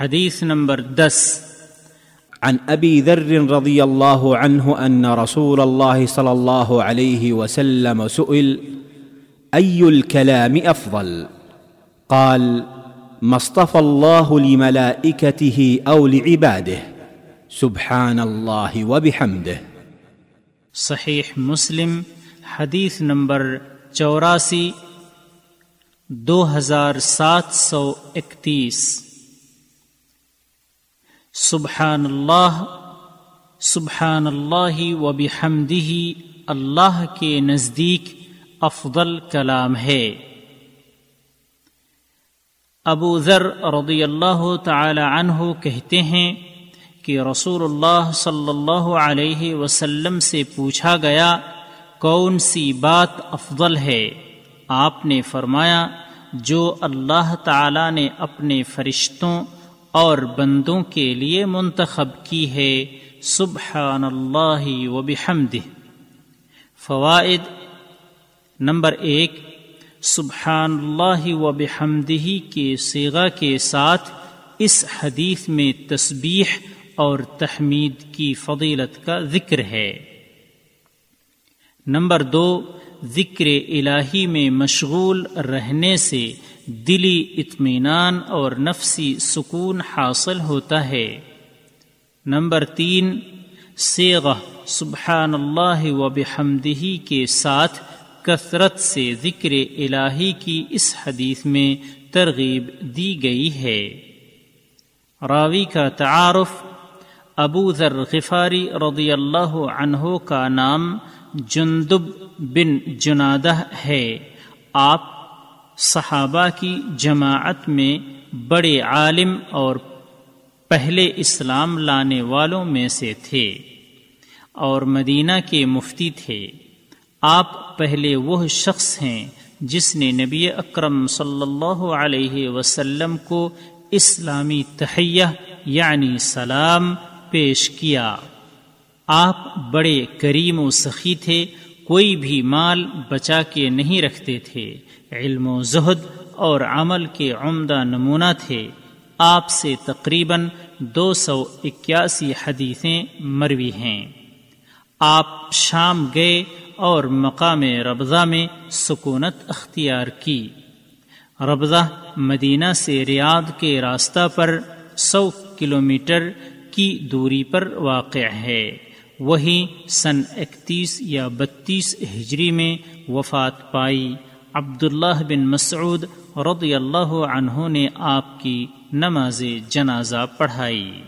حدیث نمبر دس۔ عن ابي ذر رضي الله عنه ان رسول الله صلى الله عليه وسلم سئل اي الكلام افضل؟ قال ما اصطفى الله لملائكته او لعباده سبحان الله وبحمده صحیح مسلم حدیث نمبر چوراسی دو ہزار سات سو اکتیس۔ سبحان اللہ سبحان اللہ و بحمدہ، اللہ کے نزدیک افضل کلام ہے۔ ابو ذر رضی اللہ تعالی عنہ کہتے ہیں کہ رسول اللہ صلی اللہ علیہ وسلم سے پوچھا گیا، کون سی بات افضل ہے؟ آپ نے فرمایا، جو اللہ تعالی نے اپنے فرشتوں اور بندوں کے لیے منتخب کی ہے سبحان اللہ و بحمد فوائد نمبر ایک سبحان اللہ و بحمدہ کے سیغا کے ساتھ اس حدیث میں تسبیح اور تحمید کی فضیلت کا ذکر ہے۔ نمبر دو، ذکر الہی میں مشغول رہنے سے دلی اطمینان اور نفسی سکون حاصل ہوتا ہے۔ نمبر تین سیغ سبحان اللہ و بحمدہی کے ساتھ کثرت سے ذکر الہی کی اس حدیث میں ترغیب دی گئی ہے۔ راوی کا تعارف، ابو ذر غفاری رضی اللہ عنہ کا نام جندب بن جنادہ ہے۔ آپ صحابہ کی جماعت میں بڑے عالم اور پہلے اسلام لانے والوں میں سے تھے اور مدینہ کے مفتی تھے۔ آپ پہلے وہ شخص ہیں جس نے نبی اکرم صلی اللہ علیہ وسلم کو اسلامی تحیہ یعنی سلام پیش کیا۔ آپ بڑے کریم و سخی تھے کوئی بھی مال بچا کے نہیں رکھتے تھے۔ علم و زہد اور عمل کے عمدہ نمونہ تھے۔ آپ سے تقریباً دو سو اکیاسی حدیثیں مروی ہیں۔ آپ شام گئے اور مقام ربضہ میں سکونت اختیار کی۔ ربضہ مدینہ سے ریاض کے راستہ پر سو کلومیٹر کی دوری پر واقع ہے۔ وہی سن اکتیس یا بتیس ہجری میں وفات پائی۔ عبداللہ بن مسعود رضی اللہ عنہ نے آپ کی نماز جنازہ پڑھائی۔